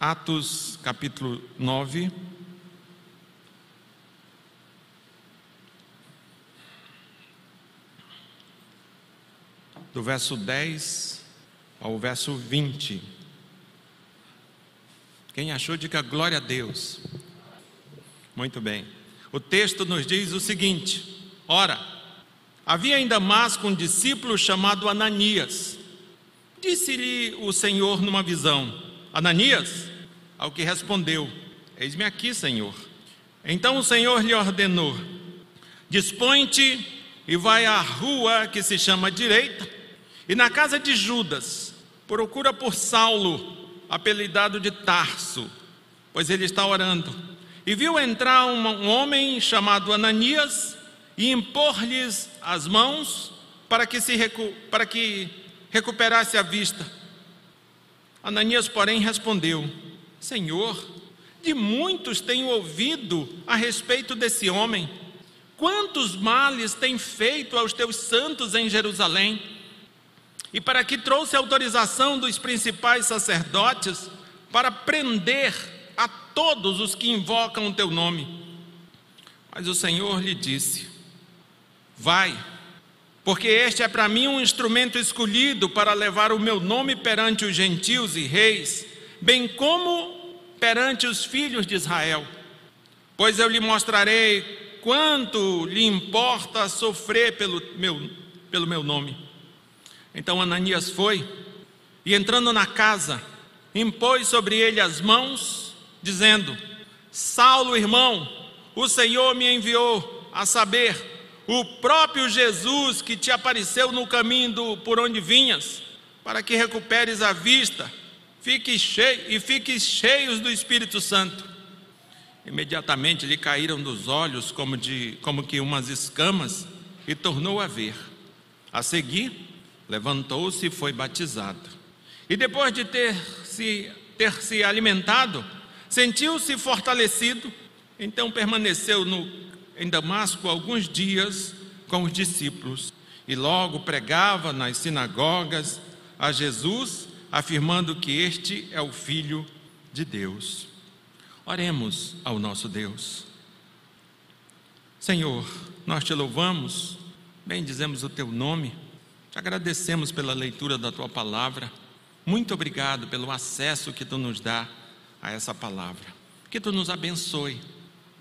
Atos capítulo 9. Do verso 10 ao verso 20. Quem achou, diga glória a Deus. Muito bem. O texto nos diz o seguinte: Ora, havia em Damasco um discípulo chamado Ananias. Disse-lhe o Senhor numa visão: Ananias? Ao que respondeu: Eis-me aqui, Senhor. Então o Senhor lhe ordenou: Dispõe-te e vai à rua que se chama Direita, e na casa de Judas, procura por Saulo, apelidado de Tarso, pois ele está orando. E viu entrar um homem chamado Ananias e impor-lhes as mãos para que, se recu para que recuperasse a vista. Ananias, porém, respondeu: Senhor, de muitos tenho ouvido a respeito desse homem. Quantos males tem feito aos teus santos em Jerusalém? E para que trouxe autorização dos principais sacerdotes para prender a todos os que invocam o teu nome. Mas o Senhor lhe disse: Vai, porque este é para mim um instrumento escolhido para levar o meu nome perante os gentios e reis, bem como perante os filhos de Israel. Pois eu lhe mostrarei quanto lhe importa sofrer pelo meu, pelo meu nome. Então Ananias foi e, entrando na casa, impôs sobre ele as mãos, dizendo: Saulo, irmão, o Senhor me enviou a saber o próprio Jesus que te apareceu no caminho do, por onde vinhas, para que recuperes a vista, fique cheio e fiques cheios do Espírito Santo. Imediatamente lhe caíram dos olhos como, de, como que umas escamas e tornou a ver. A seguir, levantou-se e foi batizado. E depois de ter se, ter se alimentado, sentiu-se fortalecido, então permaneceu no em Damasco alguns dias com os discípulos e logo pregava nas sinagogas a Jesus, afirmando que este é o Filho de Deus. Oremos ao nosso Deus. Senhor, nós te louvamos, bendizemos o teu nome, te agradecemos pela leitura da tua palavra. Muito obrigado pelo acesso que tu nos dá a essa palavra. Que tu nos abençoe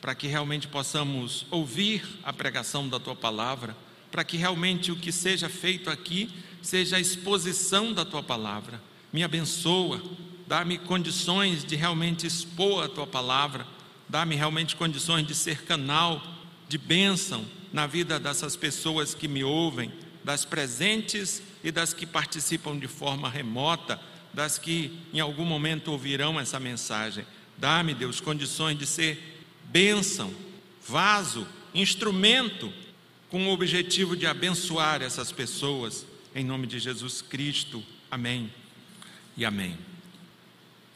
para que realmente possamos ouvir a pregação da tua palavra, para que realmente o que seja feito aqui seja a exposição da tua palavra. Me abençoa, dá-me condições de realmente expor a tua palavra, dá-me realmente condições de ser canal de bênção na vida dessas pessoas que me ouvem, das presentes e das que participam de forma remota, das que em algum momento ouvirão essa mensagem. Dá-me, Deus, condições de ser bênção, vaso, instrumento, com o objetivo de abençoar essas pessoas, em nome de Jesus Cristo. Amém e amém.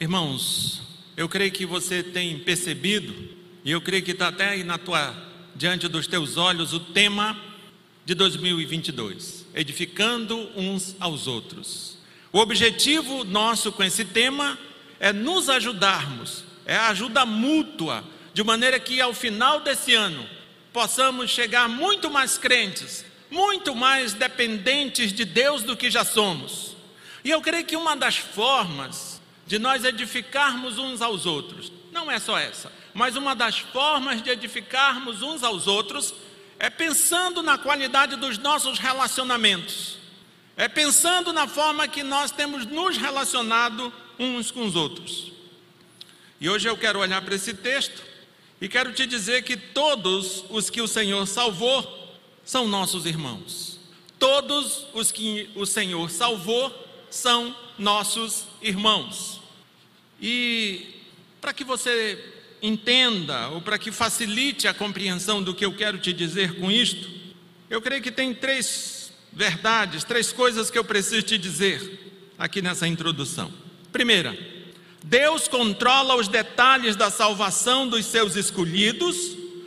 Irmãos, eu creio que você tem percebido, e eu creio que está até aí na tua, diante dos teus olhos, o tema de 2022: edificando uns aos outros. O objetivo nosso com esse tema é nos ajudarmos, é a ajuda mútua de maneira que ao final desse ano possamos chegar muito mais crentes, muito mais dependentes de Deus do que já somos. E eu creio que uma das formas de nós edificarmos uns aos outros, não é só essa, mas uma das formas de edificarmos uns aos outros é pensando na qualidade dos nossos relacionamentos, é pensando na forma que nós temos nos relacionado uns com os outros. E hoje eu quero olhar para esse texto e quero te dizer que todos os que o Senhor salvou são nossos irmãos. Todos os que o Senhor salvou são nossos irmãos. E para que você entenda, ou para que facilite a compreensão do que eu quero te dizer com isto, eu creio que tem três verdades, três coisas que eu preciso te dizer aqui nessa introdução. Primeira, Deus controla os detalhes da salvação dos seus escolhidos,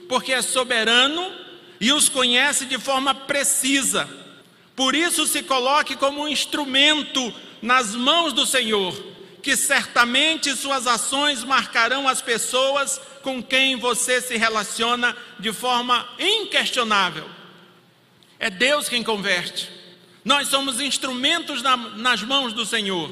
porque é soberano e os conhece de forma precisa. Por isso, se coloque como um instrumento nas mãos do Senhor, que certamente suas ações marcarão as pessoas com quem você se relaciona de forma inquestionável. É Deus quem converte. Nós somos instrumentos na, nas mãos do Senhor.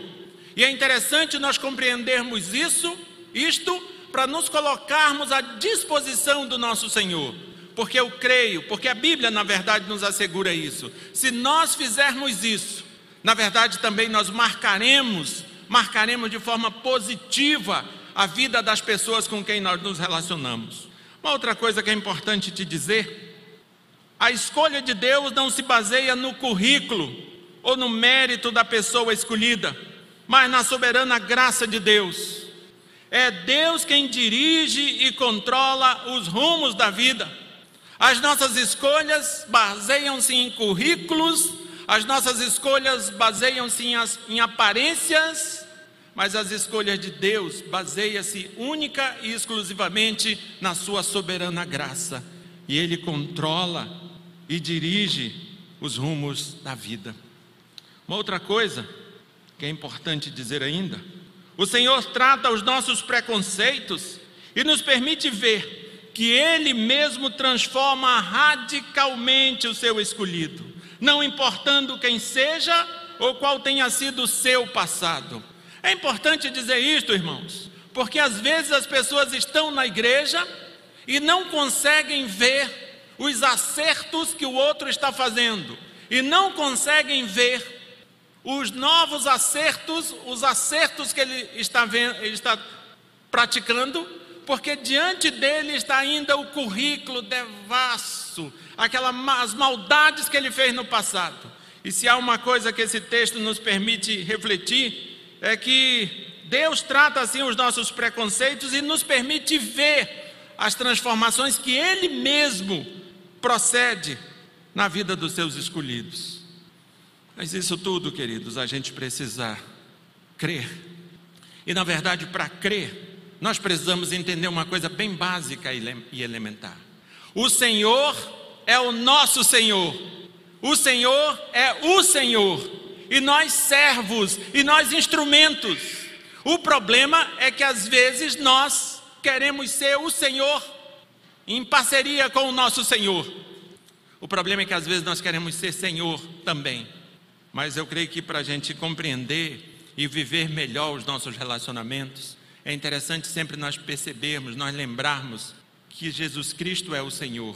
E é interessante nós compreendermos isso, isto, para nos colocarmos à disposição do nosso Senhor. Porque eu creio, porque a Bíblia, na verdade, nos assegura isso. Se nós fizermos isso, na verdade, também nós marcaremos, marcaremos de forma positiva a vida das pessoas com quem nós nos relacionamos. Uma outra coisa que é importante te dizer: a escolha de Deus não se baseia no currículo ou no mérito da pessoa escolhida, mas na soberana graça de Deus. É Deus quem dirige e controla os rumos da vida. As nossas escolhas baseiam-se em currículos, as nossas escolhas baseiam-se em, em aparências mas as escolhas de Deus baseiam-se única e exclusivamente na sua soberana graça. E ele controla e dirige os rumos da vida. Uma outra coisa que é importante dizer ainda, o Senhor trata os nossos preconceitos e nos permite ver que ele mesmo transforma radicalmente o seu escolhido, não importando quem seja ou qual tenha sido o seu passado. É importante dizer isto, irmãos, porque às vezes as pessoas estão na igreja e não conseguem ver os acertos que o outro está fazendo, e não conseguem ver os novos acertos, os acertos que ele está, vendo, ele está praticando, porque diante dele está ainda o currículo devasso, aquelas as maldades que ele fez no passado. E se há uma coisa que esse texto nos permite refletir, é que Deus trata assim os nossos preconceitos e nos permite ver as transformações que Ele mesmo procede na vida dos seus escolhidos. Mas isso tudo, queridos, a gente precisa crer. E na verdade, para crer, nós precisamos entender uma coisa bem básica e elementar. O Senhor é o nosso Senhor. O Senhor é o Senhor e nós servos, e nós instrumentos. O problema é que às vezes nós queremos ser o Senhor em parceria com o nosso Senhor. O problema é que às vezes nós queremos ser Senhor também. Mas eu creio que para a gente compreender e viver melhor os nossos relacionamentos, é interessante sempre nós percebermos, nós lembrarmos que Jesus Cristo é o Senhor.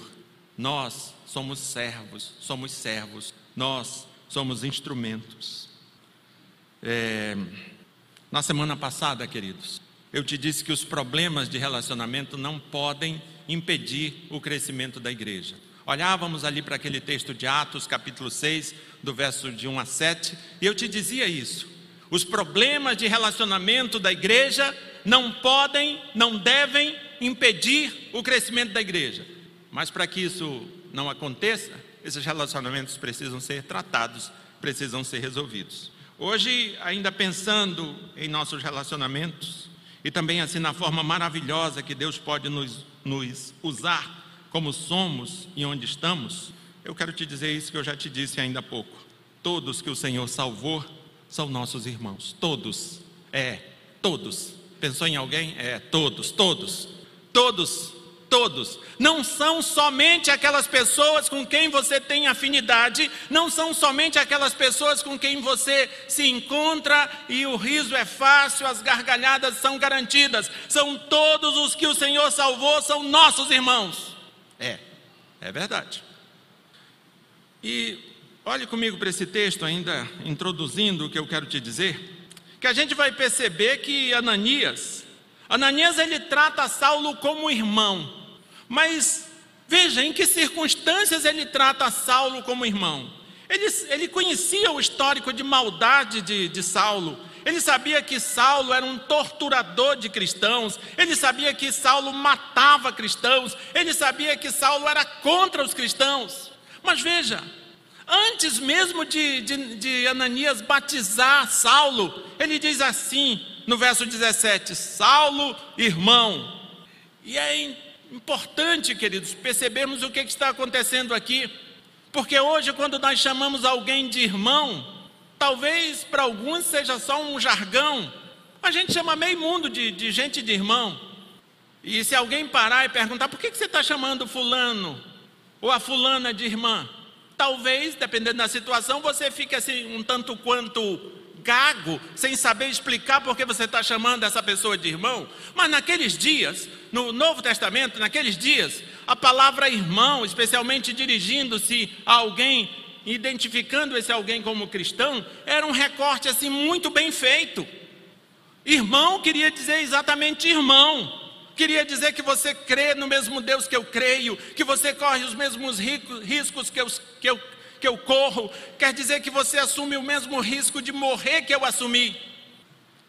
Nós somos servos, somos servos. Nós somos instrumentos. É, na semana passada, queridos, eu te disse que os problemas de relacionamento não podem impedir o crescimento da igreja. Olhávamos ali para aquele texto de Atos, capítulo 6, do verso de 1 a 7, e eu te dizia isso. Os problemas de relacionamento da igreja não podem, não devem impedir o crescimento da igreja. Mas para que isso não aconteça, esses relacionamentos precisam ser tratados, precisam ser resolvidos. Hoje, ainda pensando em nossos relacionamentos e também assim na forma maravilhosa que Deus pode nos, nos usar como somos e onde estamos, eu quero te dizer isso que eu já te disse ainda há pouco. Todos que o Senhor salvou são nossos irmãos. Todos. É, todos. Pensou em alguém? É, todos, todos. Todos todos. Não são somente aquelas pessoas com quem você tem afinidade, não são somente aquelas pessoas com quem você se encontra e o riso é fácil, as gargalhadas são garantidas. São todos os que o Senhor salvou, são nossos irmãos. É, é verdade. E olhe comigo para esse texto, ainda introduzindo o que eu quero te dizer, que a gente vai perceber que Ananias, Ananias ele trata Saulo como irmão. Mas veja em que circunstâncias ele trata Saulo como irmão. Ele, ele conhecia o histórico de maldade de, de Saulo. Ele sabia que Saulo era um torturador de cristãos. Ele sabia que Saulo matava cristãos. Ele sabia que Saulo era contra os cristãos. Mas veja, antes mesmo de, de, de Ananias batizar Saulo, ele diz assim no verso 17: Saulo, irmão. E é importante, queridos, percebermos o que está acontecendo aqui, porque hoje, quando nós chamamos alguém de irmão, talvez para alguns seja só um jargão, A gente chama meio mundo de, de gente de irmão. E se alguém parar e perguntar por que, que você está chamando fulano ou a fulana de irmã, talvez, dependendo da situação, você fique assim um tanto quanto gago, sem saber explicar por que você está chamando essa pessoa de irmão. Mas naqueles dias, no Novo Testamento, naqueles dias, a palavra irmão, especialmente dirigindo-se a alguém, identificando esse alguém como cristão, era um recorte assim muito bem feito. Irmão queria dizer exatamente irmão. Queria dizer que você crê no mesmo Deus que eu creio, que você corre os mesmos riscos que eu, que eu, que eu corro. Quer dizer que você assume o mesmo risco de morrer que eu assumi.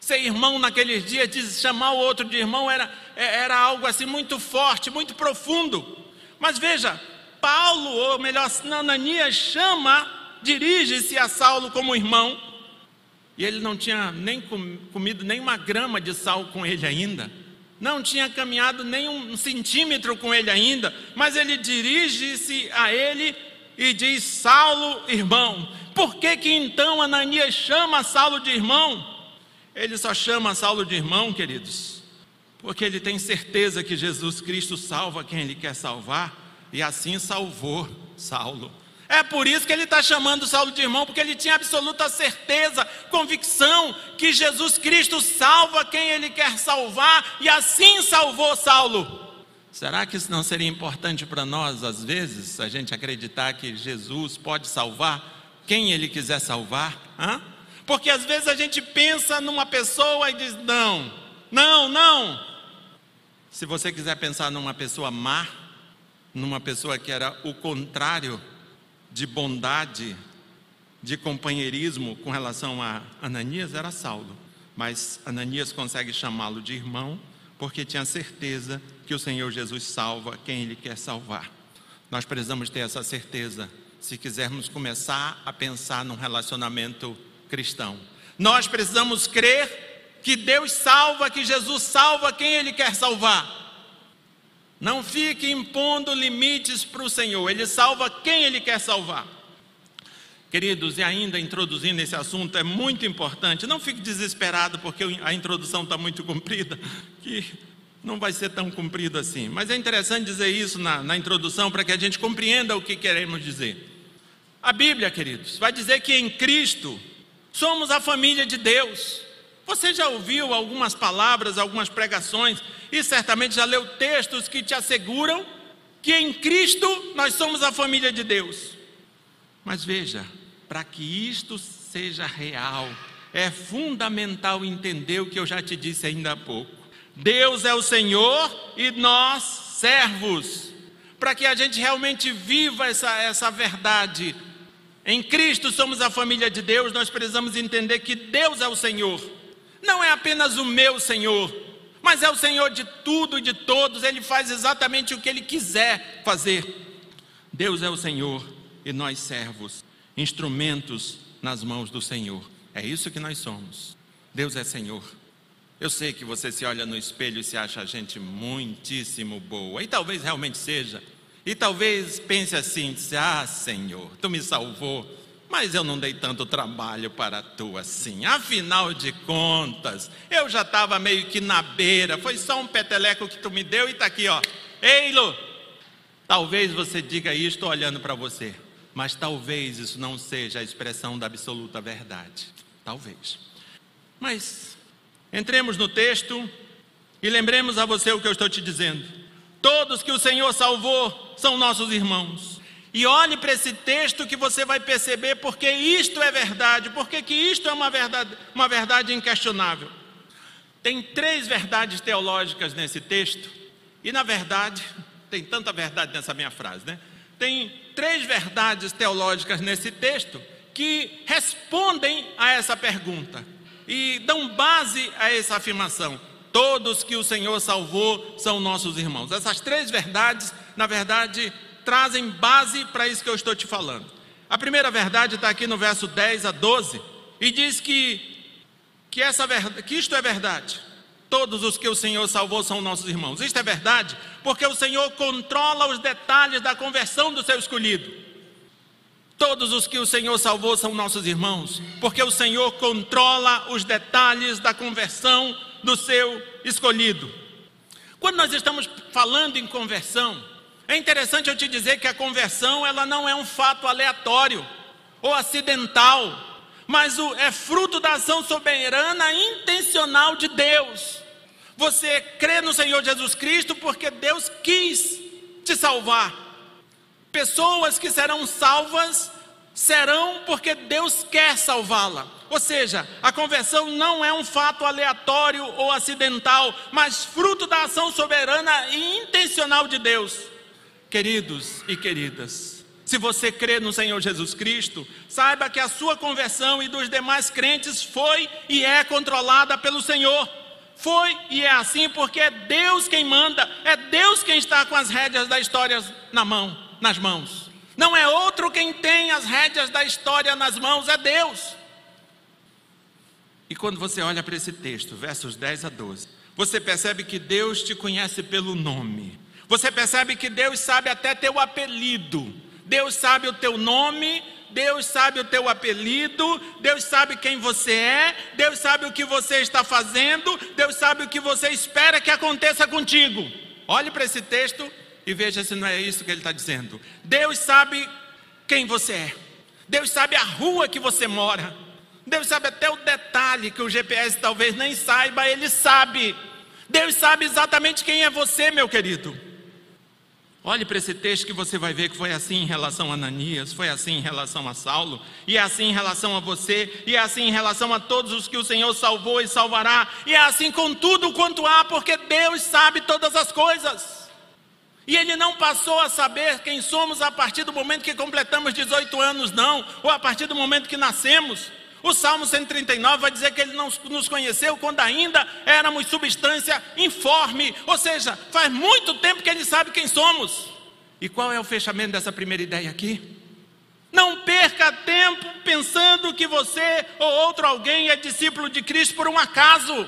Ser irmão naqueles dias, de chamar o outro de irmão, era, era algo assim muito forte, muito profundo. Mas veja, Paulo, ou melhor, Ananias chama, dirige-se a Saulo como irmão. E ele não tinha nem comido nem uma grama de sal com ele ainda não tinha caminhado nem um centímetro com ele ainda, mas ele dirige-se a ele e diz: Saulo, irmão. Por que, que então Ananias chama Saulo de irmão? Ele só chama Saulo de irmão, queridos, porque ele tem certeza que Jesus Cristo salva quem ele quer salvar, e assim salvou Saulo. É por isso que ele está chamando Saulo de irmão, porque ele tinha absoluta certeza, convicção que Jesus Cristo salva quem ele quer salvar, e assim salvou Saulo. Será que isso não seria importante para nós, às vezes, a gente acreditar que Jesus pode salvar quem ele quiser salvar? Hã? Porque às vezes a gente pensa numa pessoa e diz: não, não, não. Se você quiser pensar numa pessoa má, numa pessoa que era o contrário de bondade, de companheirismo com relação a Ananias era Saulo, mas Ananias consegue chamá-lo de irmão porque tinha certeza que o Senhor Jesus salva quem ele quer salvar. Nós precisamos ter essa certeza se quisermos começar a pensar num relacionamento cristão. Nós precisamos crer que Deus salva, que Jesus salva quem ele quer salvar. Não fique impondo limites para o Senhor, Ele salva quem Ele quer salvar. Queridos, e ainda introduzindo esse assunto, é muito importante, não fique desesperado porque a introdução está muito comprida, que não vai ser tão comprido assim. Mas é interessante dizer isso na, na introdução para que a gente compreenda o que queremos dizer. A Bíblia, queridos, vai dizer que em Cristo somos a família de Deus. Você já ouviu algumas palavras, algumas pregações e certamente já leu textos que te asseguram que em Cristo nós somos a família de Deus. Mas veja, para que isto seja real, é fundamental entender o que eu já te disse ainda há pouco. Deus é o Senhor e nós servos. Para que a gente realmente viva essa, essa verdade. Em Cristo somos a família de Deus, nós precisamos entender que Deus é o Senhor. Não é apenas o meu Senhor, mas é o Senhor de tudo e de todos, Ele faz exatamente o que Ele quiser fazer. Deus é o Senhor e nós servos, instrumentos nas mãos do Senhor. É isso que nós somos. Deus é Senhor. Eu sei que você se olha no espelho e se acha gente muitíssimo boa, e talvez realmente seja. E talvez pense assim: Ah, Senhor, tu me salvou mas eu não dei tanto trabalho para tu assim. Afinal de contas, eu já estava meio que na beira, foi só um peteleco que tu me deu e está aqui, ó. Eilo! Talvez você diga isto olhando para você, mas talvez isso não seja a expressão da absoluta verdade. Talvez. Mas entremos no texto e lembremos a você o que eu estou te dizendo. Todos que o Senhor salvou são nossos irmãos. E olhe para esse texto que você vai perceber porque isto é verdade, porque que isto é uma verdade, uma verdade inquestionável. Tem três verdades teológicas nesse texto, e na verdade, tem tanta verdade nessa minha frase, né? Tem três verdades teológicas nesse texto que respondem a essa pergunta e dão base a essa afirmação. Todos que o Senhor salvou são nossos irmãos. Essas três verdades, na verdade, trazem base para isso que eu estou te falando. A primeira verdade está aqui no verso 10 a 12, e diz que, que, essa, que isto é verdade. Todos os que o Senhor salvou são nossos irmãos. Isto é verdade, porque o Senhor controla os detalhes da conversão do seu escolhido. Todos os que o Senhor salvou são nossos irmãos, porque o Senhor controla os detalhes da conversão do seu escolhido. Quando nós estamos falando em conversão, é interessante eu te dizer que a conversão ela não é um fato aleatório ou acidental, mas o, é fruto da ação soberana intencional de Deus. Você crê no Senhor Jesus Cristo porque Deus quis te salvar. Pessoas que serão salvas serão porque Deus quer salvá-la. Ou seja, a conversão não é um fato aleatório ou acidental, mas fruto da ação soberana e intencional de Deus. Queridos e queridas, se você crê no Senhor Jesus Cristo, saiba que a sua conversão e dos demais crentes foi e é controlada pelo Senhor. Foi e é assim porque é Deus quem manda, é Deus quem está com as rédeas da história na mão, nas mãos. Não é outro quem tem as rédeas da história nas mãos, é Deus. E quando você olha para esse texto, versos 10 a 12, você percebe que Deus te conhece pelo nome. Você percebe que Deus sabe até teu apelido. Deus sabe o teu nome, Deus sabe o teu apelido, Deus sabe quem você é, Deus sabe o que você está fazendo, Deus sabe o que você espera que aconteça contigo. Olhe para esse texto e veja se não é isso que ele está dizendo. Deus sabe quem você é, Deus sabe a rua que você mora, Deus sabe até o detalhe que o GPS talvez nem saiba, Ele sabe. Deus sabe exatamente quem é você, meu querido. Olhe para esse texto que você vai ver que foi assim em relação a Ananias, foi assim em relação a Saulo, e é assim em relação a você, e é assim em relação a todos os que o Senhor salvou e salvará, e é assim com tudo quanto há, porque Deus sabe todas as coisas. E Ele não passou a saber quem somos a partir do momento que completamos 18 anos, não, ou a partir do momento que nascemos. O Salmo 139 vai dizer que ele não nos conheceu quando ainda éramos substância informe, ou seja, faz muito tempo que ele sabe quem somos. E qual é o fechamento dessa primeira ideia aqui? Não perca tempo pensando que você ou outro alguém é discípulo de Cristo por um acaso.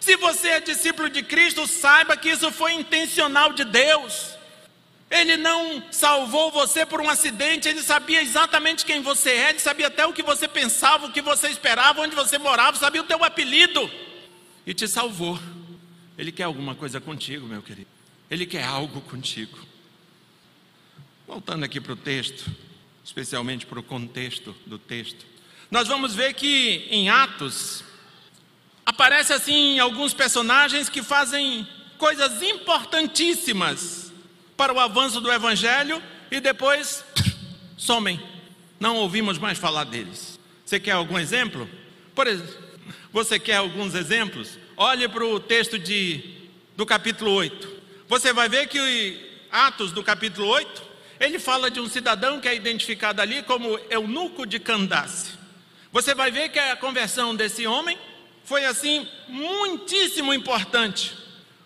Se você é discípulo de Cristo, saiba que isso foi intencional de Deus. Ele não salvou você por um acidente, ele sabia exatamente quem você é, ele sabia até o que você pensava, o que você esperava, onde você morava, sabia o teu apelido e te salvou. Ele quer alguma coisa contigo, meu querido. Ele quer algo contigo. Voltando aqui para o texto, especialmente para o contexto do texto, nós vamos ver que em Atos aparece assim alguns personagens que fazem coisas importantíssimas para o avanço do Evangelho e depois somem. Não ouvimos mais falar deles. Você quer algum exemplo? Por exemplo, você quer alguns exemplos? Olhe para o texto de, do capítulo 8. Você vai ver que Atos do capítulo 8, ele fala de um cidadão que é identificado ali como eunuco de Candace. Você vai ver que a conversão desse homem foi assim muitíssimo importante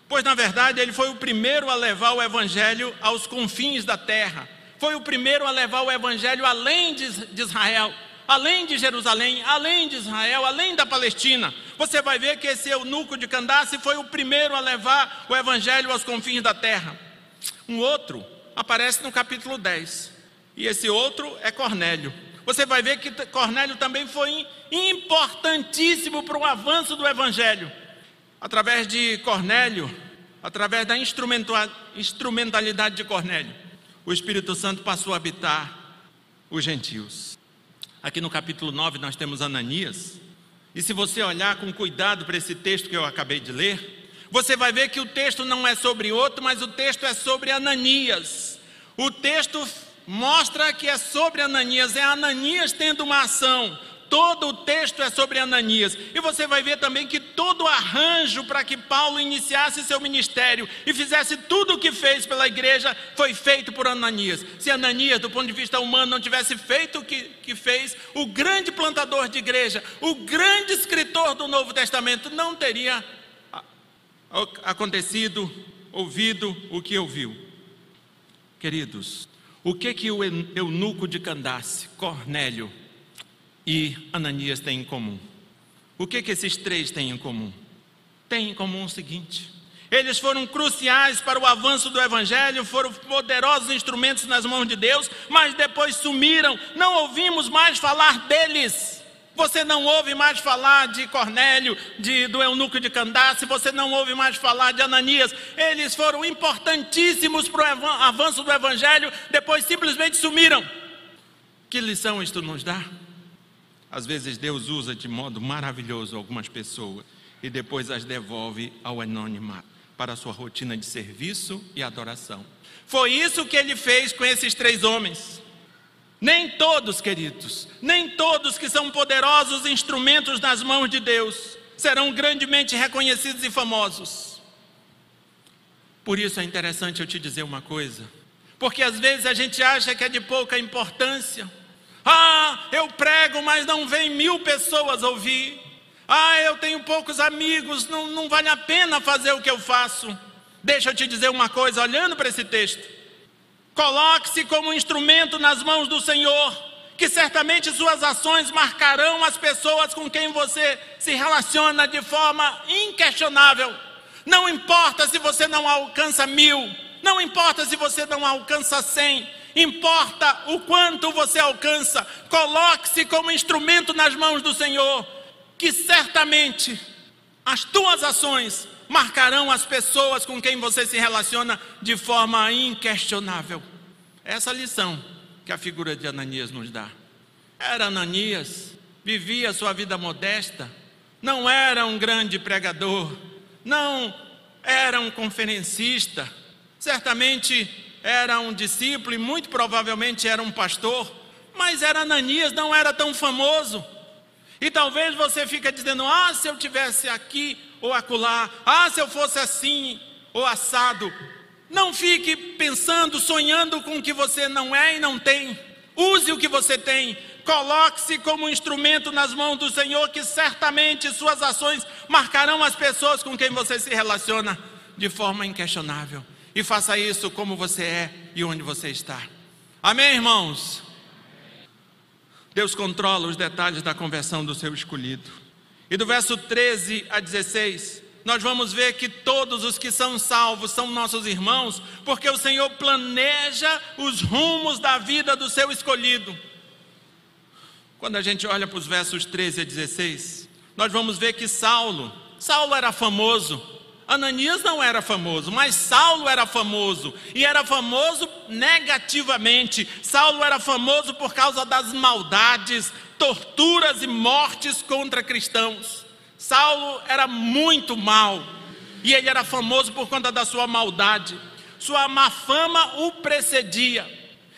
pois na verdade ele foi o primeiro a levar o evangelho aos confins da terra, foi o primeiro a levar o evangelho além de Israel, além de Jerusalém, além de Israel, além da Palestina. Você vai ver que esse eunuco de Candace foi o primeiro a levar o evangelho aos confins da terra. Um outro aparece no capítulo 10, e esse outro é Cornélio. Você vai ver que Cornélio também foi importantíssimo para o avanço do evangelho através de Cornélio, através da instrumentalidade de Cornélio, o Espírito Santo passou a habitar os gentios. Aqui no capítulo 9 nós temos Ananias, e se você olhar com cuidado para esse texto que eu acabei de ler, você vai ver que o texto não é sobre outro, mas o texto é sobre Ananias. O texto mostra que é sobre Ananias, é Ananias tendo uma ação, Todo o texto é sobre Ananias. E você vai ver também que todo o arranjo para que Paulo iniciasse seu ministério e fizesse tudo o que fez pela igreja foi feito por Ananias. Se Ananias, do ponto de vista humano, não tivesse feito o que, que fez, o grande plantador de igreja, o grande escritor do Novo Testamento, não teria acontecido, ouvido o que ouviu. Queridos, o que que o eunuco de Candace, Cornélio, e Ananias têm em comum? O que, que esses três têm em comum? Têm em comum o seguinte: Eles foram cruciais para o avanço do Evangelho, foram poderosos instrumentos nas mãos de Deus, mas depois sumiram, não ouvimos mais falar deles. Você não ouve mais falar de Cornélio, de, do eunuco de Candace, você não ouve mais falar de Ananias. Eles foram importantíssimos para o avanço do Evangelho, depois simplesmente sumiram. Que lição isto nos dá? Às vezes Deus usa de modo maravilhoso algumas pessoas e depois as devolve ao anonimato para a sua rotina de serviço e adoração. Foi isso que ele fez com esses três homens. Nem todos, queridos, nem todos que são poderosos instrumentos nas mãos de Deus serão grandemente reconhecidos e famosos. Por isso é interessante eu te dizer uma coisa, porque às vezes a gente acha que é de pouca importância. Ah, eu prego, mas não vem mil pessoas ouvir. Ah, eu tenho poucos amigos, não, não vale a pena fazer o que eu faço. Deixa eu te dizer uma coisa, olhando para esse texto. Coloque-se como instrumento nas mãos do Senhor, que certamente suas ações marcarão as pessoas com quem você se relaciona de forma inquestionável. Não importa se você não alcança mil, não importa se você não alcança cem, importa o quanto você alcança. Coloque-se como instrumento nas mãos do Senhor que certamente as tuas ações marcarão as pessoas com quem você se relaciona de forma inquestionável. Essa lição que a figura de Ananias nos dá. Era Ananias, vivia sua vida modesta, não era um grande pregador, não era um conferencista, certamente era um discípulo e muito provavelmente era um pastor, mas era Ananias, não era tão famoso. E talvez você fique dizendo: ah, se eu tivesse aqui ou acolá, ah, se eu fosse assim ou assado. Não fique pensando, sonhando com o que você não é e não tem. Use o que você tem. Coloque-se como instrumento nas mãos do Senhor, que certamente suas ações marcarão as pessoas com quem você se relaciona de forma inquestionável. E faça isso como você é e onde você está. Amém, irmãos? Deus controla os detalhes da conversão do seu escolhido. E do verso 13 a 16, nós vamos ver que todos os que são salvos são nossos irmãos, porque o Senhor planeja os rumos da vida do seu escolhido. Quando a gente olha para os versos 13 a 16, nós vamos ver que Saulo, Saulo era famoso, Ananias não era famoso, mas Saulo era famoso, e era famoso negativamente. Saulo era famoso por causa das maldades, torturas e mortes contra cristãos. Saulo era muito mal, e ele era famoso por conta da sua maldade. Sua má fama o precedia.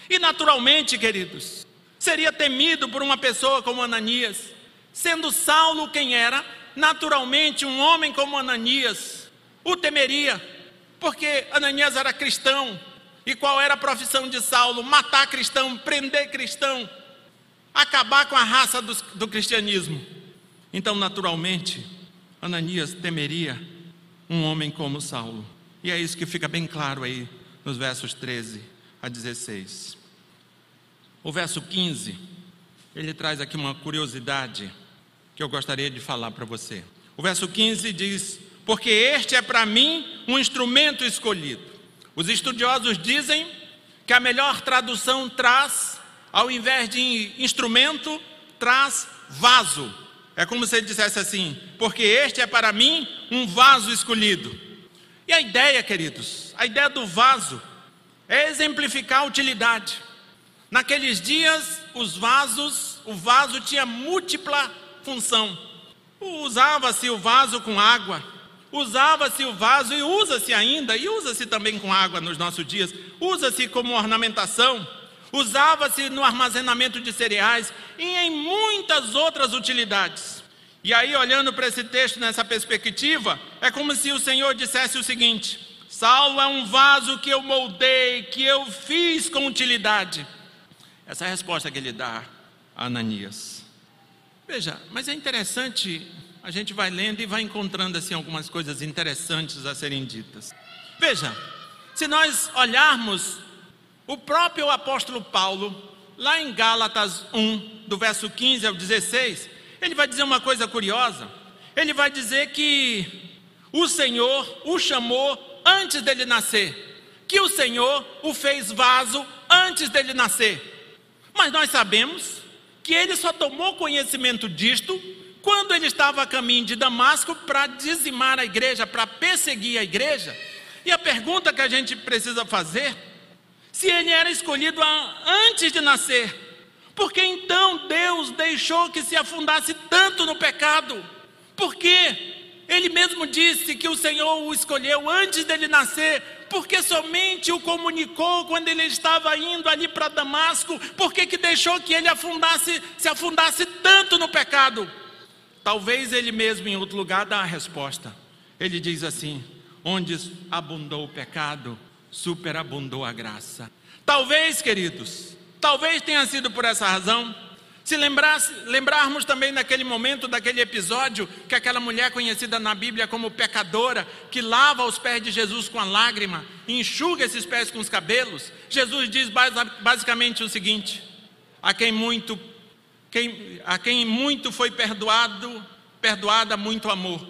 E naturalmente, queridos, seria temido por uma pessoa como Ananias. Sendo Saulo quem era, naturalmente um homem como Ananias o temeria, porque Ananias era cristão. E qual era a profissão de Saulo? Matar cristão, prender cristão, acabar com a raça do, do cristianismo. Então, naturalmente, Ananias temeria um homem como Saulo. E é isso que fica bem claro aí nos versos 13 a 16. O verso 15, ele traz aqui uma curiosidade que eu gostaria de falar para você. O verso 15 diz: porque este é para mim um instrumento escolhido. Os estudiosos dizem que a melhor tradução traz, ao invés de instrumento, traz vaso. É como se ele dissesse assim: porque este é para mim um vaso escolhido. E a ideia, queridos, a ideia do vaso é exemplificar a utilidade. Naqueles dias, os vasos, o vaso tinha múltipla função. Usava-se o vaso com água, Usava-se o vaso e usa-se ainda, e usa-se também com água nos nossos dias, usa-se como ornamentação, usava-se no armazenamento de cereais e em muitas outras utilidades. E aí, olhando para esse texto nessa perspectiva, é como se o Senhor dissesse o seguinte: Saulo é um vaso que eu moldei, que eu fiz com utilidade. Essa é a resposta que ele dá a Ananias. Veja, mas é interessante a gente vai lendo e vai encontrando assim algumas coisas interessantes a serem ditas. Veja, se nós olharmos o próprio apóstolo Paulo, lá em Gálatas 1, do verso 15 ao 16, ele vai dizer uma coisa curiosa. Ele vai dizer que o Senhor o chamou antes dele nascer, que o Senhor o fez vaso antes dele nascer. Mas nós sabemos que ele só tomou conhecimento disto quando ele estava a caminho de Damasco para dizimar a igreja, para perseguir a igreja. E a pergunta que a gente precisa fazer, se ele era escolhido antes de nascer, por que então Deus deixou que se afundasse tanto no pecado? Por quê? Ele mesmo disse que o Senhor o escolheu antes dele nascer, porque somente o comunicou quando ele estava indo ali para Damasco, por que deixou que ele afundasse, se afundasse tanto no pecado? Talvez ele mesmo em outro lugar dá a resposta. Ele diz assim: onde abundou o pecado, superabundou a graça. Talvez, queridos, talvez tenha sido por essa razão. Se lembrarmos também daquele momento, daquele episódio, que aquela mulher conhecida na Bíblia como pecadora, que lava os pés de Jesus com a lágrima, enxuga esses pés com os cabelos, Jesus diz basicamente o seguinte: a quem muito, quem, a quem muito foi perdoado, perdoada muito amor.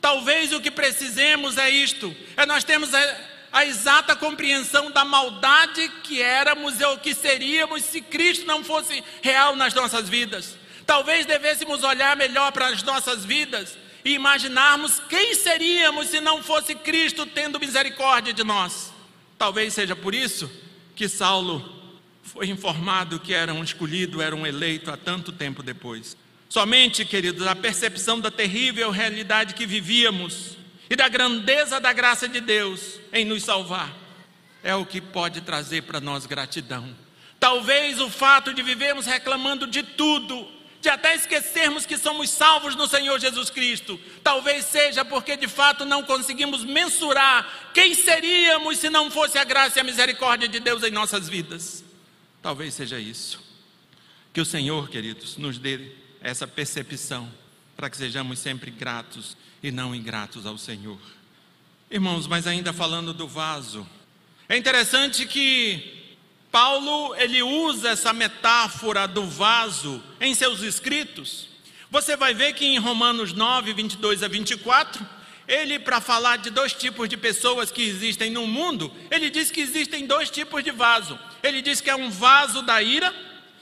Talvez o que precisemos é isto: é nós temos a, a exata compreensão da maldade que éramos ou que seríamos se Cristo não fosse real nas nossas vidas. Talvez devêssemos olhar melhor para as nossas vidas e imaginarmos quem seríamos se não fosse Cristo tendo misericórdia de nós. Talvez seja por isso que Saulo foi informado que era um escolhido, era um eleito há tanto tempo depois. Somente, queridos, a percepção da terrível realidade que vivíamos e da grandeza da graça de Deus em nos salvar é o que pode trazer para nós gratidão. Talvez o fato de vivermos reclamando de tudo, de até esquecermos que somos salvos no Senhor Jesus Cristo, talvez seja porque de fato não conseguimos mensurar quem seríamos se não fosse a graça e a misericórdia de Deus em nossas vidas. Talvez seja isso. Que o Senhor, queridos, nos dê essa percepção, para que sejamos sempre gratos e não ingratos ao Senhor. Irmãos, mas ainda falando do vaso, é interessante que Paulo ele usa essa metáfora do vaso em seus escritos. Você vai ver que em Romanos 9, 22 a 24, ele, para falar de dois tipos de pessoas que existem no mundo, ele diz que existem dois tipos de vaso. Ele diz que é um vaso da ira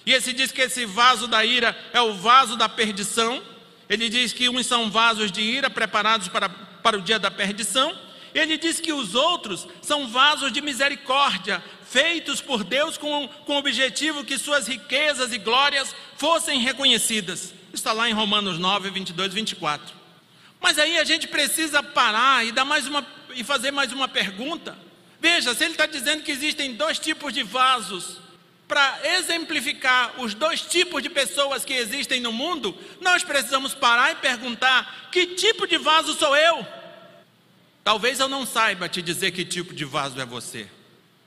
e esse diz que esse vaso da ira é o vaso da perdição. Ele diz que uns são vasos de ira preparados para, para o dia da perdição. Ele diz que os outros são vasos de misericórdia, feitos por Deus com, com o objetivo que suas riquezas e glórias fossem reconhecidas. Está lá em Romanos 9, 22 e 24. Mas aí a gente precisa parar e, dar mais uma, e fazer mais uma pergunta. Veja, se ele está dizendo que existem dois tipos de vasos, para exemplificar os dois tipos de pessoas que existem no mundo, nós precisamos parar e perguntar: que tipo de vaso sou eu? Talvez eu não saiba te dizer que tipo de vaso é você.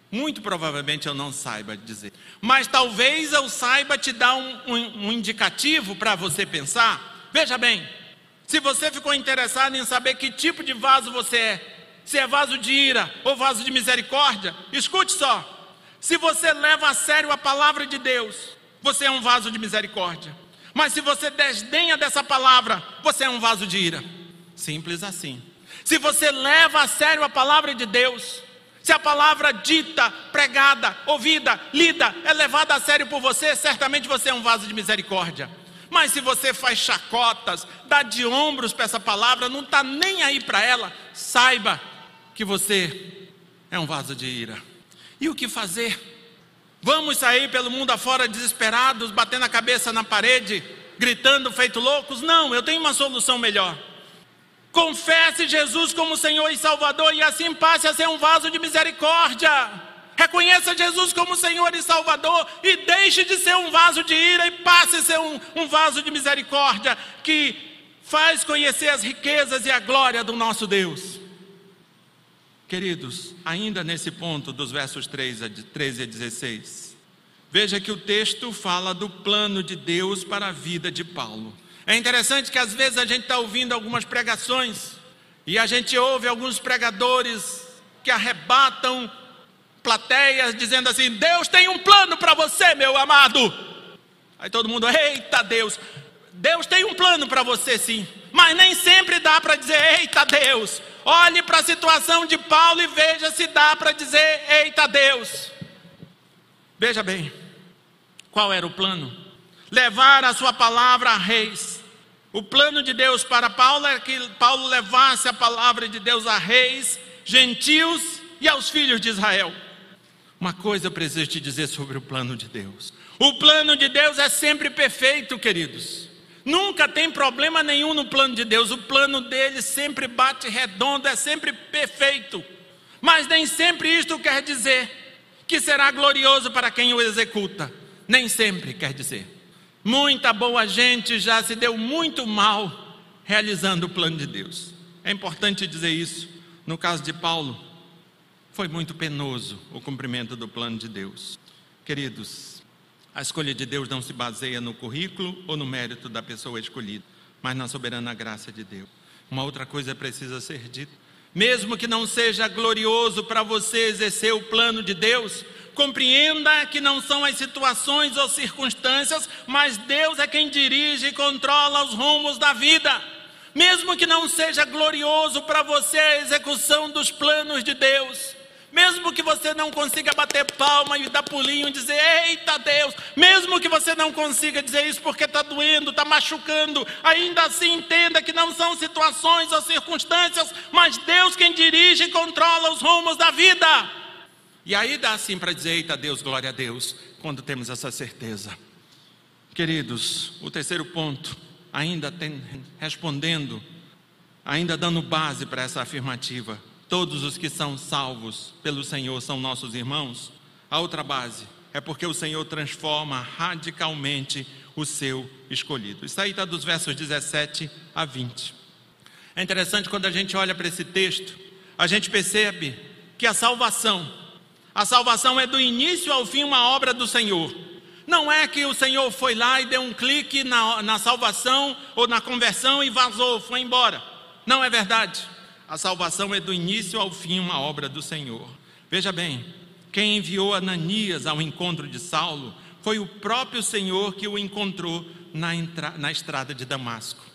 Muito provavelmente eu não saiba dizer. Mas talvez eu saiba te dar um, um, um indicativo para você pensar. Veja bem, se você ficou interessado em saber que tipo de vaso você é, se é vaso de ira ou vaso de misericórdia, escute só. Se você leva a sério a palavra de Deus, você é um vaso de misericórdia. Mas se você desdenha dessa palavra, você é um vaso de ira. Simples assim. Se você leva a sério a palavra de Deus, se a palavra dita, pregada, ouvida, lida é levada a sério por você, certamente você é um vaso de misericórdia. Mas se você faz chacotas, dá de ombros para essa palavra, não está nem aí para ela, saiba que você é um vaso de ira. E o que fazer? Vamos sair pelo mundo afora desesperados, batendo a cabeça na parede, gritando feito loucos? Não, eu tenho uma solução melhor. Confesse Jesus como Senhor e Salvador e assim passe a ser um vaso de misericórdia. Reconheça Jesus como Senhor e Salvador e deixe de ser um vaso de ira e passe a ser um, um vaso de misericórdia que faz conhecer as riquezas e a glória do nosso Deus. Queridos, ainda nesse ponto dos versos 13 a 16, veja que o texto fala do plano de Deus para a vida de Paulo. É interessante que às vezes a gente está ouvindo algumas pregações e a gente ouve alguns pregadores que arrebatam plateias dizendo assim: Deus tem um plano para você, meu amado. Aí todo mundo, eita Deus, Deus tem um plano para você sim, mas nem sempre dá para dizer, eita Deus, Olhe para a situação de Paulo e veja se dá para dizer: eita Deus. Veja bem, qual era o plano? Levar a sua palavra a reis. O plano de Deus para Paulo é que Paulo levasse a palavra de Deus a reis, gentios e aos filhos de Israel. Uma coisa eu preciso te dizer sobre o plano de Deus. O plano de Deus é sempre perfeito, queridos. Nunca tem problema nenhum no plano de Deus. O plano dele sempre bate redondo, é sempre perfeito. Mas nem sempre isto quer dizer que será glorioso para quem o executa. Nem sempre quer dizer. Muita boa gente já se deu muito mal realizando o plano de Deus. É importante dizer isso. No caso de Paulo, foi muito penoso o cumprimento do plano de Deus. Queridos, a escolha de Deus não se baseia no currículo ou no mérito da pessoa escolhida, mas na soberana graça de Deus. Uma outra coisa precisa ser dita. Mesmo que não seja glorioso para você exercer o plano de Deus, compreenda que não são as situações ou circunstâncias, mas Deus é quem dirige e controla os rumos da vida. Mesmo que não seja glorioso para você a execução dos planos de Deus, mesmo que você não consiga bater palma e dar pulinho e dizer, eita Deus, mesmo que você não consiga dizer isso porque está doendo, está machucando, ainda assim entenda que não são situações ou circunstâncias, mas Deus quem dirige e controla os rumos da vida. E aí dá assim para dizer, eita Deus, glória a Deus, quando temos essa certeza. Queridos, o terceiro ponto, ainda tem, respondendo, ainda dando base para essa afirmativa, todos os que são salvos pelo Senhor são nossos irmãos? A outra base é porque o Senhor transforma radicalmente o seu escolhido. Isso aí está dos versos 17 a 20. É interessante quando a gente olha para esse texto, a gente percebe que a salvação, a salvação é do início ao fim uma obra do Senhor. Não é que o Senhor foi lá e deu um clique na, na salvação ou na conversão e vazou, foi embora. Não é verdade. A salvação é do início ao fim uma obra do Senhor. Veja bem, quem enviou Ananias ao encontro de Saulo foi o próprio Senhor que o encontrou na, na estrada de Damasco.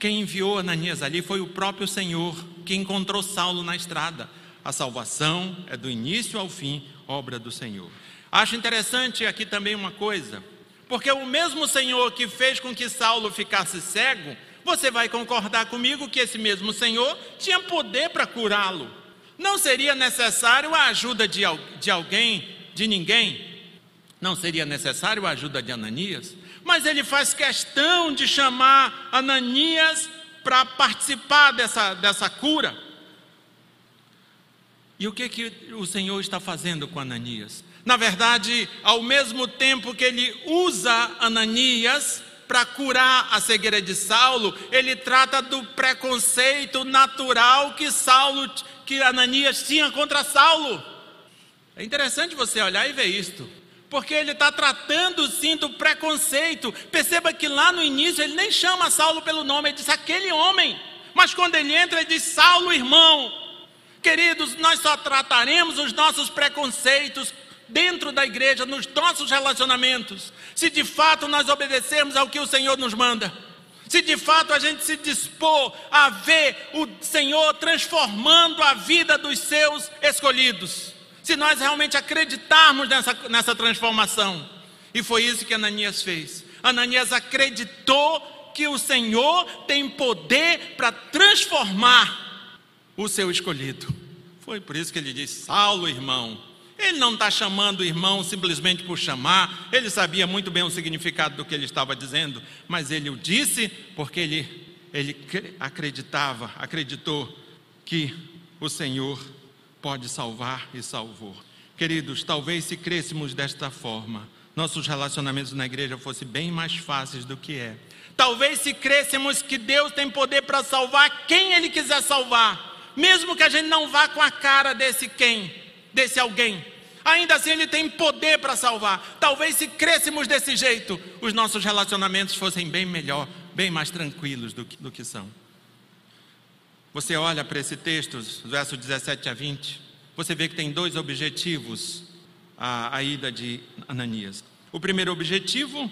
Quem enviou Ananias ali foi o próprio Senhor que encontrou Saulo na estrada. A salvação é do início ao fim obra do Senhor. Acho interessante aqui também uma coisa, porque o mesmo Senhor que fez com que Saulo ficasse cego, você vai concordar comigo que esse mesmo Senhor tinha poder para curá-lo. Não seria necessário a ajuda de, de alguém, de ninguém. Não seria necessário a ajuda de Ananias. Mas ele faz questão de chamar Ananias para participar dessa, dessa cura. E o que, que o Senhor está fazendo com Ananias? Na verdade, ao mesmo tempo que ele usa Ananias para curar a cegueira de Saulo, ele trata do preconceito natural que Saulo, que Ananias tinha contra Saulo. É interessante você olhar e ver isto, porque ele está tratando sim do preconceito. Perceba que lá no início ele nem chama Saulo pelo nome, ele diz aquele homem. Mas quando ele entra, ele diz Saulo, irmão. Queridos, nós só trataremos os nossos preconceitos dentro da igreja, nos nossos relacionamentos, se de fato nós obedecermos ao que o Senhor nos manda, se de fato a gente se dispor a ver o Senhor transformando a vida dos seus escolhidos, se nós realmente acreditarmos nessa, nessa transformação, e foi isso que Ananias fez. Ananias acreditou que o Senhor tem poder para transformar o seu escolhido. Foi por isso que ele disse: Saulo, irmão, ele não está chamando o irmão simplesmente por chamar, ele sabia muito bem o significado do que ele estava dizendo, mas ele o disse porque ele, ele acreditava, acreditou que o Senhor pode salvar e salvou. Queridos, talvez se crescêssemos desta forma, nossos relacionamentos na igreja fossem bem mais fáceis do que é. Talvez se crescêssemos que Deus tem poder para salvar quem Ele quiser salvar, mesmo que a gente não vá com a cara desse quem, desse alguém. Ainda assim, Ele tem poder para salvar. Talvez se crescemos desse jeito, os nossos relacionamentos fossem bem melhor, bem mais tranquilos do que, do que são. Você olha para esse texto, versos 17 a 20, você vê que tem dois objetivos a, a ida de Ananias. O primeiro objetivo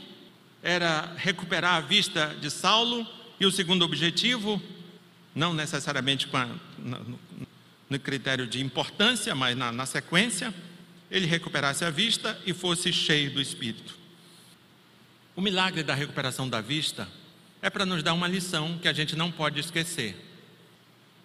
era recuperar a vista de Saulo, e o segundo objetivo, não necessariamente a, no, critério de importância, mas na, na sequência, ele recuperasse a vista e fosse cheio do Espírito. O milagre da recuperação da vista é para nos dar uma lição que a gente não pode esquecer.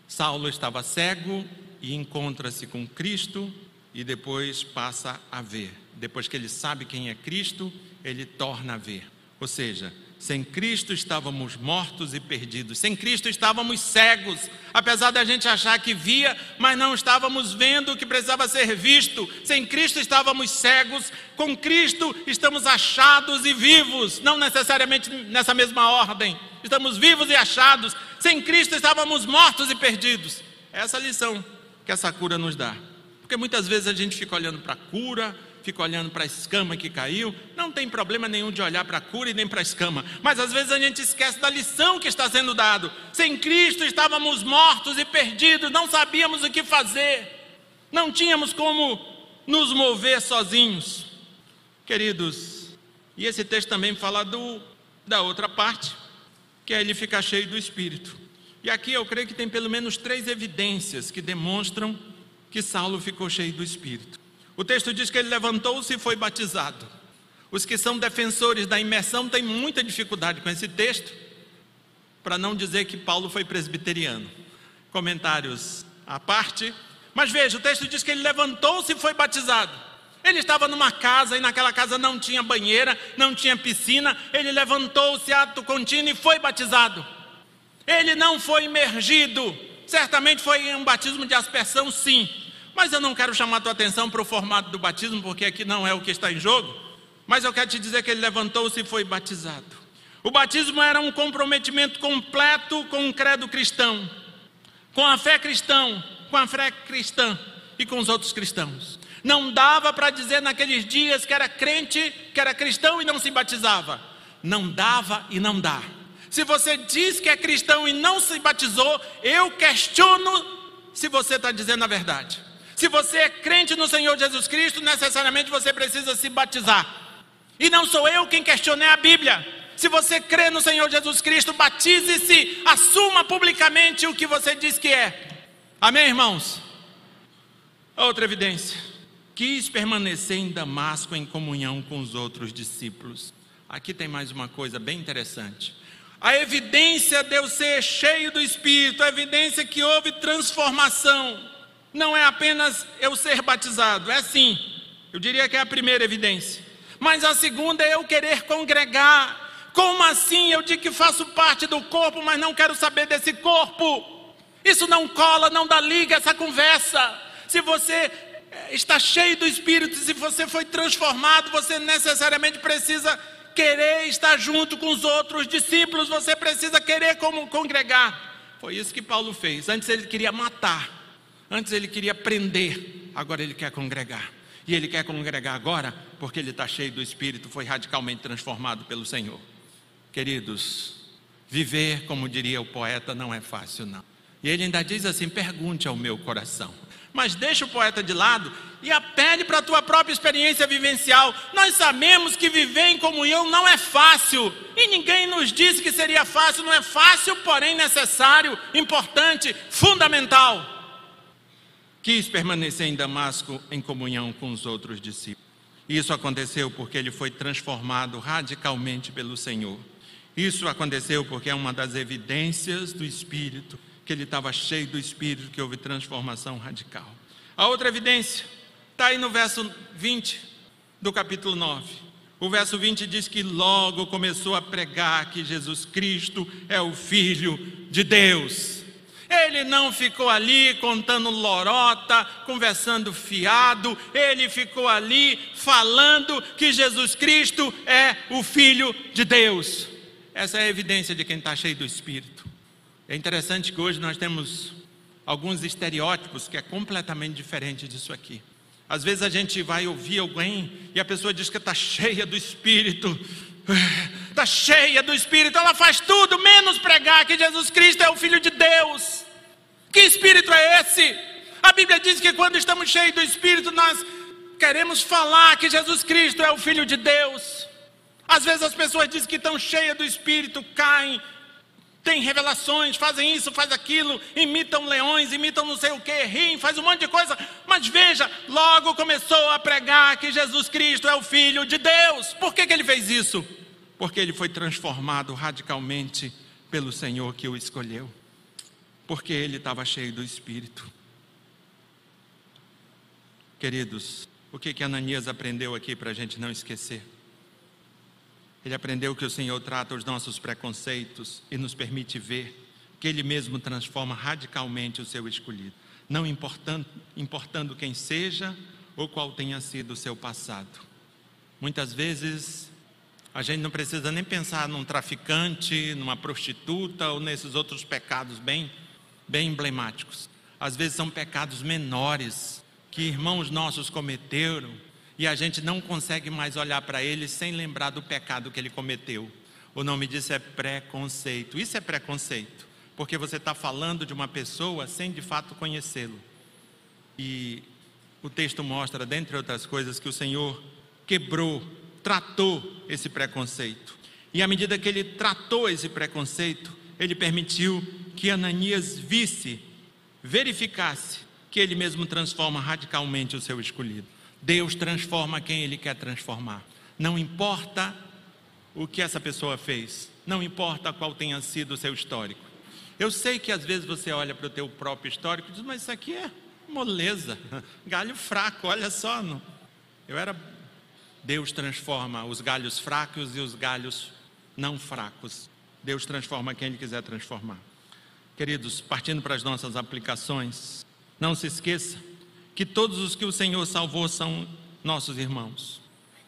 Saulo estava cego e encontra-se com Cristo e depois passa a ver. Depois que ele sabe quem é Cristo, ele torna a ver. Ou seja, sem Cristo estávamos mortos e perdidos. Sem Cristo estávamos cegos. Apesar da gente achar que via, mas não estávamos vendo o que precisava ser visto. Sem Cristo estávamos cegos. Com Cristo estamos achados e vivos. Não necessariamente nessa mesma ordem. Estamos vivos e achados. Sem Cristo estávamos mortos e perdidos. Essa é a lição que essa cura nos dá. Porque muitas vezes a gente fica olhando para a cura, fica olhando para a escama que caiu. Não tem problema nenhum de olhar para a cura e nem para a escama, mas às vezes a gente esquece da lição que está sendo dado. Sem Cristo estávamos mortos e perdidos, não sabíamos o que fazer, não tínhamos como nos mover sozinhos. Queridos, e esse texto também fala do, da outra parte, que é ele ficar cheio do Espírito. E aqui eu creio que tem pelo menos três evidências que demonstram que Saulo ficou cheio do Espírito. O texto diz que ele levantou-se e foi batizado. Os que são defensores da imersão têm muita dificuldade com esse texto, para não dizer que Paulo foi presbiteriano. Comentários à parte. Mas veja, o texto diz que ele levantou-se e foi batizado. Ele estava numa casa e naquela casa não tinha banheira, não tinha piscina. Ele levantou-se, ato contínuo, e foi batizado. Ele não foi imergido. Certamente foi um batismo de aspersão, sim. Mas eu não quero chamar tua atenção para o formato do batismo, porque aqui não é o que está em jogo. Mas eu quero te dizer que ele levantou-se e foi batizado. O batismo era um comprometimento completo com o credo cristão, com a fé cristã, com a fé cristã e com os outros cristãos. Não dava para dizer naqueles dias que era crente, que era cristão e não se batizava. Não dava e não dá. Se você diz que é cristão e não se batizou, eu questiono se você está dizendo a verdade. Se você é crente no Senhor Jesus Cristo, necessariamente você precisa se batizar. E não sou eu quem questionei a Bíblia. Se você crê no Senhor Jesus Cristo, batize-se, assuma publicamente o que você diz que é. Amém, irmãos? Outra evidência. Quis permanecer em Damasco em comunhão com os outros discípulos. Aqui tem mais uma coisa bem interessante. A evidência de eu ser cheio do Espírito, a evidência que houve transformação não é apenas eu ser batizado, é sim, eu diria que é a primeira evidência. Mas a segunda é eu querer congregar. Como assim? Eu digo que faço parte do corpo, mas não quero saber desse corpo. Isso não cola, não dá liga essa conversa. Se você eh, está cheio do Espírito, se você foi transformado, você necessariamente precisa querer estar junto com os outros discípulos, você precisa querer como congregar. Foi isso que Paulo fez. Antes ele queria matar. Antes ele queria prender, agora ele quer congregar. E ele quer congregar agora porque ele está cheio do Espírito, foi radicalmente transformado pelo Senhor. Queridos, viver, como diria o poeta, não é fácil, não. E ele ainda diz assim: pergunte ao meu coração. Mas deixa o poeta de lado e apele para a tua própria experiência vivencial. Nós sabemos que viver em comunhão não é fácil. E ninguém nos disse que seria fácil. Não é fácil, porém necessário, importante, fundamental quis permanecer em Damasco em comunhão com os outros discípulos. Isso aconteceu porque ele foi transformado radicalmente pelo Senhor. Isso aconteceu porque é uma das evidências do Espírito, que ele estava cheio do Espírito, que houve transformação radical. A outra evidência está aí no verso 20 do capítulo 9. O verso 20 diz que logo começou a pregar que Jesus Cristo é o Filho de Deus. Ele não ficou ali contando lorota, conversando fiado, ele ficou ali falando que Jesus Cristo é o Filho de Deus. Essa é a evidência de quem está cheio do Espírito. É interessante que hoje nós temos alguns estereótipos que é completamente diferente disso aqui. Às vezes a gente vai ouvir alguém e a pessoa diz que está cheia do Espírito, está cheia do Espírito, ela faz tudo menos pregar que Jesus Cristo é o Filho de Deus. Que Espírito é esse? A Bíblia diz que quando estamos cheios do Espírito, nós queremos falar que Jesus Cristo é o Filho de Deus. Às vezes as pessoas dizem que estão cheias do Espírito, caem Tem revelações, fazem isso, faz aquilo, imitam leões, imitam não sei o que, riem, faz um monte de coisa. Mas veja, logo começou a pregar que Jesus Cristo é o Filho de Deus. Por que, que ele fez isso? Porque ele foi transformado radicalmente pelo Senhor que o escolheu. Porque ele estava cheio do Espírito. Queridos, o que que Ananias aprendeu aqui para a gente não esquecer? Ele aprendeu que o Senhor trata os nossos preconceitos e nos permite ver que Ele mesmo transforma radicalmente o seu escolhido, não importando, importando quem seja ou qual tenha sido o seu passado. Muitas vezes a gente não precisa nem pensar num traficante, numa prostituta ou nesses outros pecados bem, bem emblemáticos. Às vezes são pecados menores que irmãos nossos cometeram e a gente não consegue mais olhar para ele sem lembrar do pecado que ele cometeu. O nome disso é preconceito. Isso é preconceito, porque você está falando de uma pessoa sem de fato conhecê-lo. E o texto mostra, dentre outras coisas, que o Senhor quebrou, tratou esse preconceito. E à medida que ele tratou esse preconceito, ele permitiu que Ananias visse, verificasse que ele mesmo transforma radicalmente o seu escolhido. Deus transforma quem ele quer transformar. Não importa o que essa pessoa fez, não importa qual tenha sido o seu histórico. Eu sei que às vezes você olha para o teu próprio histórico e diz, mas isso aqui é moleza, galho fraco, olha só. Não. Eu era. Deus transforma os galhos fracos e os galhos não fracos. Deus transforma quem Ele quiser transformar. Queridos, partindo para as nossas aplicações, não se esqueça que todos os que o Senhor salvou são nossos irmãos.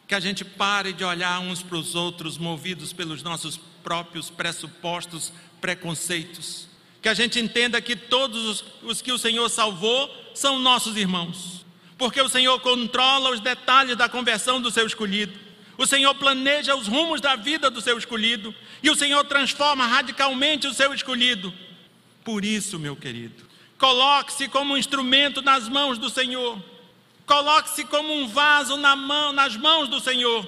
Que a gente pare de olhar uns para os outros movidos pelos nossos próprios pressupostos, preconceitos. Que a gente entenda que todos os, que o Senhor salvou são nossos irmãos. Porque o Senhor controla os detalhes da conversão do seu escolhido. O Senhor planeja os rumos da vida do seu escolhido. E o Senhor transforma radicalmente o seu escolhido. Por isso, meu querido, Coloque-se como um instrumento nas mãos do Senhor. Coloque-se como um vaso na mão, nas mãos do Senhor.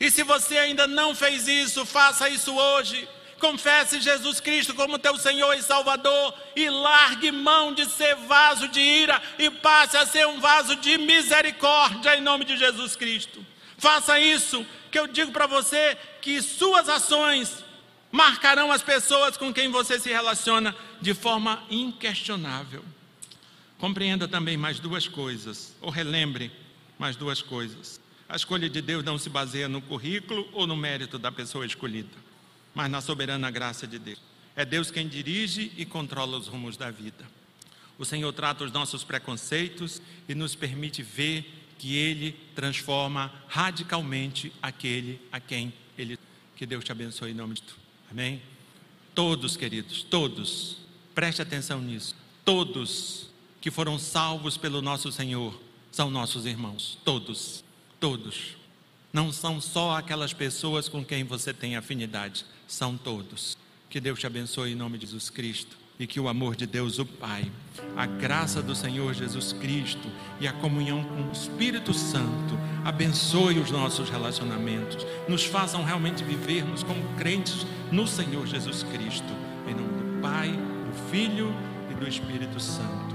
E se você ainda não fez isso, faça isso hoje. Confesse Jesus Cristo como teu Senhor e Salvador e largue mão de ser vaso de ira e passe a ser um vaso de misericórdia em nome de Jesus Cristo. Faça isso, que eu digo para você que suas ações marcarão as pessoas com quem você se relaciona de forma inquestionável. Compreenda também mais duas coisas, ou relembre mais duas coisas. A escolha de Deus não se baseia no currículo ou no mérito da pessoa escolhida, mas na soberana graça de Deus. É Deus quem dirige e controla os rumos da vida. O Senhor trata os nossos preconceitos e nos permite ver que Ele transforma radicalmente aquele a quem Ele. Que Deus te abençoe em nome de tu. Amém? Todos, queridos, todos, preste atenção nisso. Todos que foram salvos pelo nosso Senhor são nossos irmãos. Todos, todos. Não são só aquelas pessoas com quem você tem afinidade, são todos. Que Deus te abençoe em nome de Jesus Cristo e que o amor de Deus, o Pai, a graça do Senhor Jesus Cristo e a comunhão com o Espírito Santo abençoe os nossos relacionamentos, nos façam realmente vivermos como crentes no Senhor Jesus Cristo. Em nome do Pai, do Filho e do Espírito Santo.